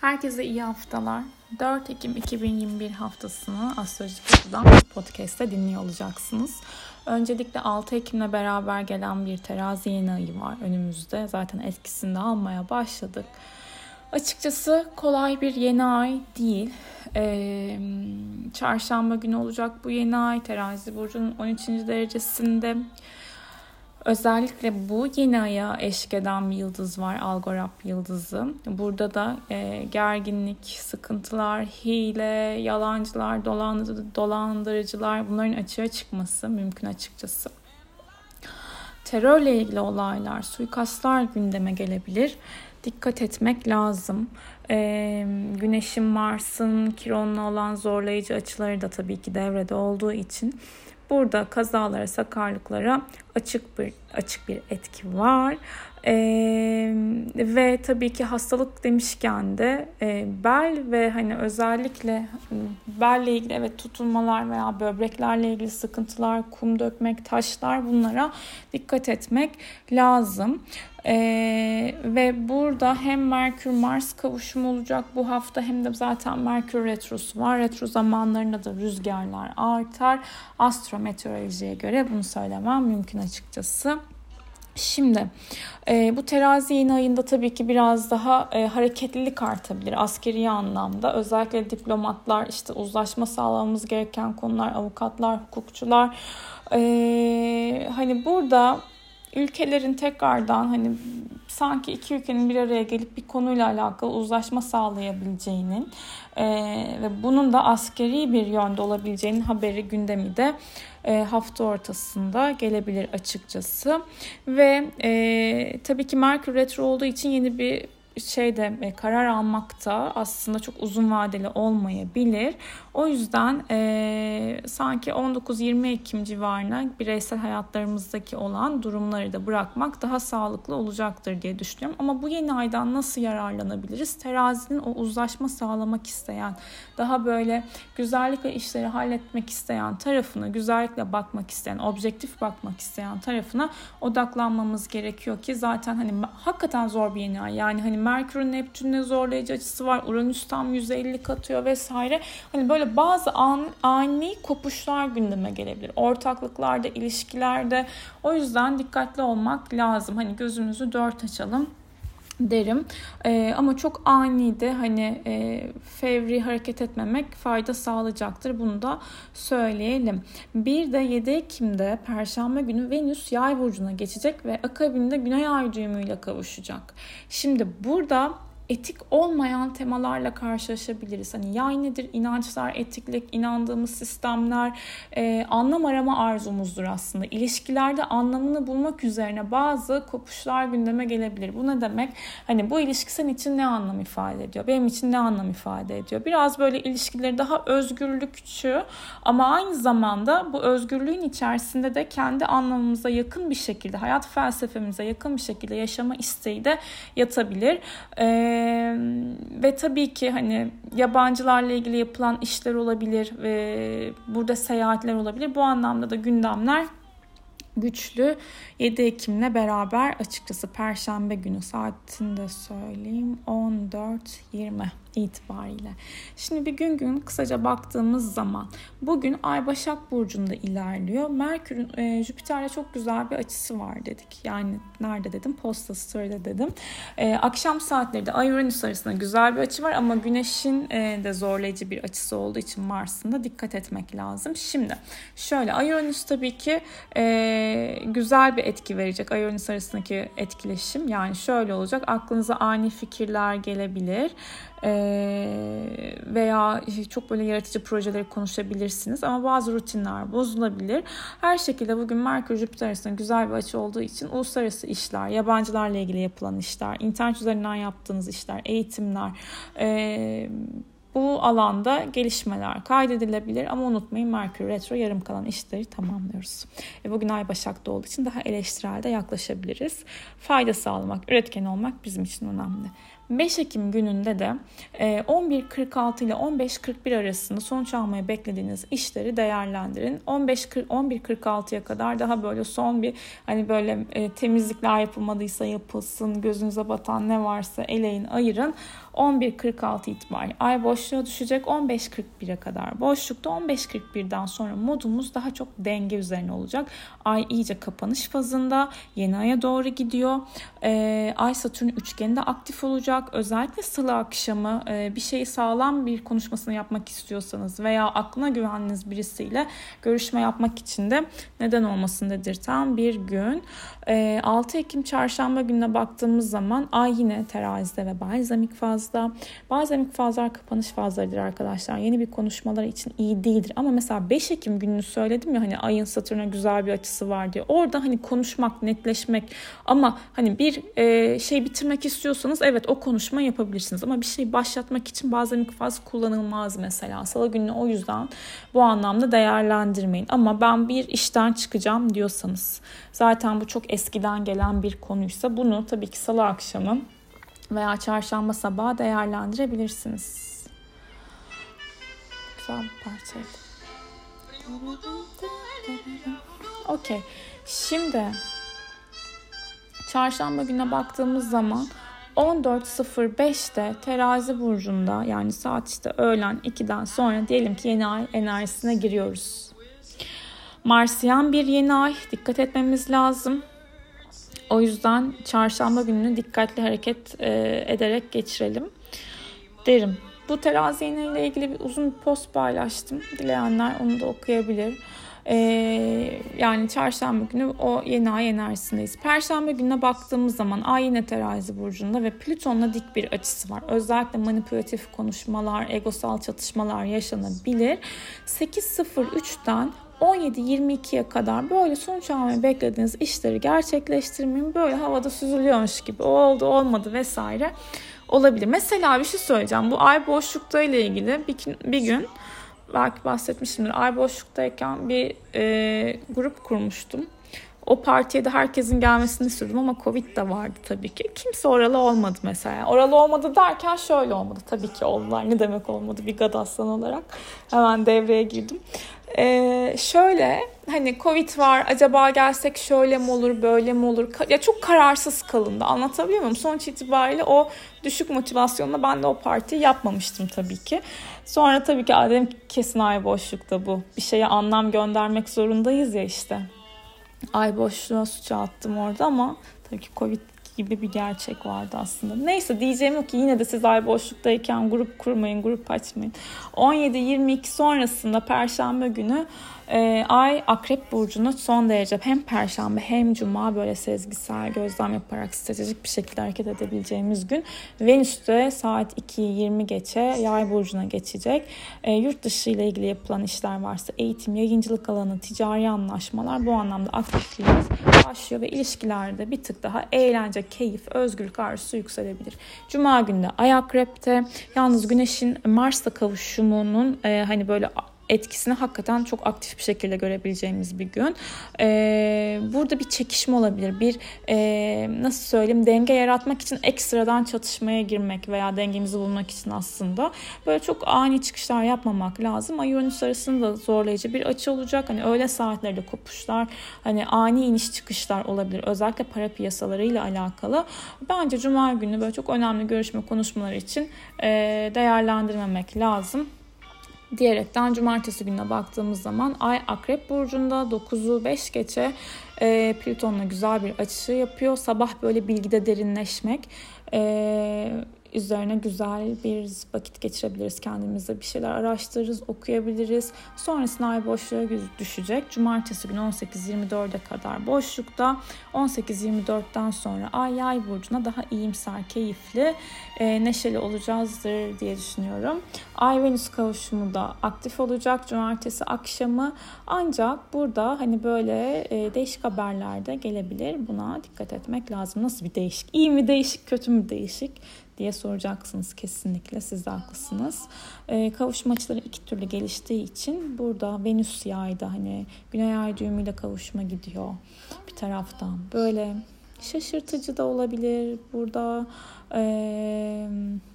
Herkese iyi haftalar. 4 Ekim 2021 haftasını Astrolojik Kutu'dan podcast'te dinliyor olacaksınız. Öncelikle 6 Ekim'le beraber gelen bir terazi yeni ayı var önümüzde. Zaten etkisini de almaya başladık. Açıkçası kolay bir yeni ay değil. Ee, çarşamba günü olacak bu yeni ay. Terazi burcunun 13. derecesinde. Özellikle bu yeni aya eşlik eden bir yıldız var. Algorab yıldızı. Burada da e, gerginlik, sıkıntılar, hile, yalancılar, dolandırıcılar bunların açığa çıkması mümkün açıkçası. Terörle ilgili olaylar, suikastlar gündeme gelebilir. Dikkat etmek lazım. Ee, Güneşin, Mars'ın, Kiron'la olan zorlayıcı açıları da tabii ki devrede olduğu için Burada kazalara, sakarlıklara açık bir açık bir etki var. Ee, ve tabii ki hastalık demişken de e, bel ve hani özellikle belle ilgili evet tutulmalar veya böbreklerle ilgili sıkıntılar, kum dökmek, taşlar bunlara dikkat etmek lazım. Ee, ve burada hem Merkür Mars kavuşumu olacak bu hafta hem de zaten Merkür retrosu var. Retro zamanlarında da rüzgarlar artar. Astrometeorolojiye göre bunu söylemem mümkün açıkçası. Şimdi e, bu terazi yeni ayında tabii ki biraz daha e, hareketlilik artabilir askeri anlamda. Özellikle diplomatlar, işte uzlaşma sağlamamız gereken konular, avukatlar, hukukçular. E, hani burada ülkelerin tekrardan hani sanki iki ülkenin bir araya gelip bir konuyla alakalı uzlaşma sağlayabileceğinin e, ve bunun da askeri bir yönde olabileceğinin haberi gündemi de e, hafta ortasında gelebilir açıkçası. Ve e, tabii ki Merkür Retro olduğu için yeni bir şeyde e, karar almakta aslında çok uzun vadeli olmayabilir. O yüzden e, sanki 19-20 Ekim civarına bireysel hayatlarımızdaki olan durumları da bırakmak daha sağlıklı olacaktır diye düşünüyorum. Ama bu yeni aydan nasıl yararlanabiliriz? Terazinin o uzlaşma sağlamak isteyen, daha böyle güzellikle işleri halletmek isteyen tarafına, güzellikle bakmak isteyen, objektif bakmak isteyen tarafına odaklanmamız gerekiyor ki zaten hani hakikaten zor bir yeni ay. Yani hani Merkür'ün Neptün'le zorlayıcı açısı var. Uranüs tam 150 katıyor vesaire. Hani böyle bazı an, ani kopuşlar gündeme gelebilir. Ortaklıklarda, ilişkilerde. O yüzden dikkatli olmak lazım. Hani gözümüzü dört açalım derim. ee, ama çok ani de hani e, fevri hareket etmemek fayda sağlayacaktır. Bunu da söyleyelim. Bir de 7 Ekim'de Perşembe günü Venüs yay burcuna geçecek ve akabinde Güney ay düğümüyle kavuşacak. Şimdi burada etik olmayan temalarla karşılaşabiliriz. Hani yay nedir? İnançlar, etiklik, inandığımız sistemler, e, anlam arama arzumuzdur aslında. İlişkilerde anlamını bulmak üzerine bazı kopuşlar gündeme gelebilir. Bu ne demek? Hani bu ilişki senin için ne anlam ifade ediyor? Benim için ne anlam ifade ediyor? Biraz böyle ilişkileri daha özgürlükçü ama aynı zamanda bu özgürlüğün içerisinde de kendi anlamımıza yakın bir şekilde, hayat felsefemize yakın bir şekilde yaşama isteği de yatabilir. Ve tabii ki hani yabancılarla ilgili yapılan işler olabilir ve burada seyahatler olabilir. Bu anlamda da gündemler güçlü. 7 Ekim'le beraber açıkçası Perşembe günü saatini de söyleyeyim. 14.20 itibariyle. Şimdi bir gün gün kısaca baktığımız zaman bugün Ay Başak Burcu'nda ilerliyor. Merkür'ün e, Jüpiter'le çok güzel bir açısı var dedik. Yani nerede dedim? Posta Story'de dedim. E, akşam saatleri de Ay Uranüs arasında güzel bir açı var ama Güneş'in e, de zorlayıcı bir açısı olduğu için Mars'ın da dikkat etmek lazım. Şimdi şöyle Ay Uranüs tabii ki e, güzel bir etki verecek. Ay Uranüs arasındaki etkileşim yani şöyle olacak. Aklınıza ani fikirler gelebilir veya çok böyle yaratıcı projeleri konuşabilirsiniz ama bazı rutinler bozulabilir. Her şekilde bugün Merkür Jüpiter arasında güzel bir açı olduğu için uluslararası işler, yabancılarla ilgili yapılan işler, internet üzerinden yaptığınız işler, eğitimler, bu alanda gelişmeler kaydedilebilir ama unutmayın Merkür Retro yarım kalan işleri tamamlıyoruz. E bugün Ay Başak'ta olduğu için daha eleştirel de yaklaşabiliriz. Fayda sağlamak, üretken olmak bizim için önemli. 5 Ekim gününde de 11.46 e, ile 15.41 arasında sonuç almayı beklediğiniz işleri değerlendirin. 15 11.46'ya kadar daha böyle son bir hani böyle e, temizlikler yapılmadıysa yapılsın, gözünüze batan ne varsa eleyin, ayırın. 11.46 itibariyle ay boşluğa düşecek 15.41'e kadar. Boşlukta 15.41'den sonra modumuz daha çok denge üzerine olacak. Ay iyice kapanış fazında yeni aya doğru gidiyor. Ee, ay Satürn üçgeni de aktif olacak. Özellikle salı akşamı e, bir şeyi sağlam bir konuşmasını yapmak istiyorsanız veya aklına güvendiğiniz birisiyle görüşme yapmak için de neden olmasın dedirten bir gün. E, 6 Ekim çarşamba gününe baktığımız zaman ay yine terazide ve balzamik fazla. Balzamik fazlar kapanış fazlarıdır arkadaşlar. Yeni bir konuşmalar için iyi değildir. Ama mesela 5 Ekim gününü söyledim ya hani ayın Satürn'e güzel bir açısı var diye. Orada hani konuşmak, netleşmek ama hani bir e, şey bitirmek istiyorsanız evet o konuşma yapabilirsiniz. Ama bir şey başlatmak için bazen faz kullanılmaz mesela. Salı gününü o yüzden bu anlamda değerlendirmeyin. Ama ben bir işten çıkacağım diyorsanız zaten bu çok eskiden gelen bir konuysa bunu tabii ki salı akşamı veya çarşamba sabahı değerlendirebilirsiniz. Güzel bir parçaydı. Okey. Şimdi çarşamba güne baktığımız zaman 14.05'te terazi burcunda yani saat işte öğlen 2'den sonra diyelim ki yeni ay enerjisine giriyoruz. Marsiyan bir yeni ay dikkat etmemiz lazım. O yüzden çarşamba gününü dikkatli hareket e, ederek geçirelim derim. Bu terazi ile ilgili bir uzun bir post paylaştım. Dileyenler onu da okuyabilir. Ee, yani çarşamba günü o yeni ay enerjisindeyiz. Perşembe gününe baktığımız zaman ay yine terazi burcunda ve Plüton'la dik bir açısı var. Özellikle manipülatif konuşmalar, egosal çatışmalar yaşanabilir. 8.03'ten 17-22'ye kadar böyle sonuç almayı beklediğiniz işleri gerçekleştirmeyin. Böyle havada süzülüyormuş gibi oldu olmadı vesaire olabilir. Mesela bir şey söyleyeceğim. Bu ay boşlukta ile ilgili bir, bir gün belki bahsetmişimdir. Ay boşluktayken bir e, grup kurmuştum. O partiye de herkesin gelmesini istiyordum ama Covid de vardı tabii ki. Kimse oralı olmadı mesela. Oralı olmadı derken şöyle olmadı. Tabii ki oldular. Ne demek olmadı bir gadaslan olarak. Hemen devreye girdim. Ee, şöyle hani Covid var acaba gelsek şöyle mi olur böyle mi olur ya çok kararsız kalındı anlatabiliyor muyum sonuç itibariyle o düşük motivasyonla ben de o partiyi yapmamıştım tabii ki sonra tabii ki dedim kesin ay boşlukta bu bir şeye anlam göndermek zorundayız ya işte ay boşluğa suça attım orada ama tabii ki Covid gibi bir gerçek vardı aslında. Neyse diyeceğim o ki yine de siz ay boşluktayken grup kurmayın, grup açmayın. 17-22 sonrasında Perşembe günü e, Ay Akrep Burcu'nu son derece hem Perşembe hem Cuma böyle sezgisel gözlem yaparak stratejik bir şekilde hareket edebileceğimiz gün. Venüs de saat 2.20 geçe Yay Burcu'na geçecek. E, yurt dışı ile ilgili yapılan işler varsa eğitim, yayıncılık alanı, ticari anlaşmalar bu anlamda aktifliğimiz başlıyor ve ilişkilerde bir tık daha eğlence, keyif, özgürlük arzusu yükselebilir. Cuma günde Ay Akrep'te yalnız Güneş'in Mars'ta kavuşumunun e, hani böyle etkisini hakikaten çok aktif bir şekilde görebileceğimiz bir gün. Ee, burada bir çekişme olabilir. Bir e, nasıl söyleyeyim denge yaratmak için ekstradan çatışmaya girmek veya dengemizi bulmak için aslında böyle çok ani çıkışlar yapmamak lazım. Ay Uranüs arasında zorlayıcı bir açı olacak. Hani öğle saatlerinde kopuşlar, hani ani iniş çıkışlar olabilir. Özellikle para piyasalarıyla alakalı. Bence Cuma günü böyle çok önemli görüşme konuşmalar için e, değerlendirmemek lazım diyerekten cumartesi gününe baktığımız zaman Ay Akrep Burcu'nda 9'u 5 geçe e, Plüton'la güzel bir açı yapıyor. Sabah böyle bilgide derinleşmek, e, üzerine güzel bir vakit geçirebiliriz kendimize. Bir şeyler araştırırız, okuyabiliriz. Sonrasında ay boşluğa düşecek. Cumartesi günü 18-24'e kadar boşlukta. 18-24'ten sonra ay yay burcuna daha iyimser, keyifli, e, neşeli olacağızdır diye düşünüyorum. Ay Venüs kavuşumu da aktif olacak cumartesi akşamı. Ancak burada hani böyle e, değişik haberler de gelebilir. Buna dikkat etmek lazım. Nasıl bir değişik? İyi mi değişik, kötü mü değişik? Diye soracaksınız kesinlikle. Siz de haklısınız. E, kavuşma açıları iki türlü geliştiği için burada Venüs yayda hani Güney Ay düğümüyle kavuşma gidiyor bir taraftan. Böyle şaşırtıcı da olabilir. Burada e,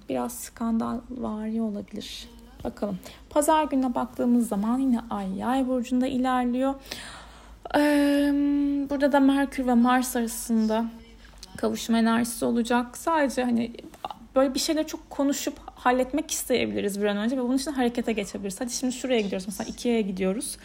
biraz skandal vari olabilir. Bakalım. Pazar gününe baktığımız zaman yine Ay Yay burcunda ilerliyor. Ee, burada da Merkür ve Mars arasında kavuşma enerjisi olacak. Sadece hani böyle bir şeyleri çok konuşup halletmek isteyebiliriz bir an önce ve bunun için harekete geçebiliriz. Hadi şimdi şuraya gidiyoruz. Mesela Ikea'ya gidiyoruz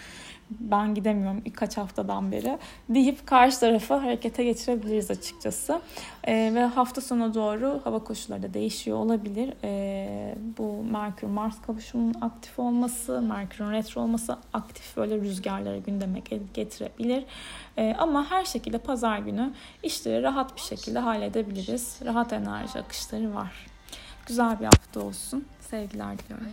ben gidemiyorum birkaç haftadan beri deyip karşı tarafı harekete geçirebiliriz açıkçası. E, ve hafta sonu doğru hava koşulları da değişiyor olabilir. E, bu Merkür Mars kavuşumunun aktif olması, Merkür'ün retro olması aktif böyle rüzgarları gündeme getirebilir. E, ama her şekilde pazar günü işleri rahat bir şekilde halledebiliriz. Rahat enerji akışları var. Güzel bir hafta olsun. Sevgiler diliyorum.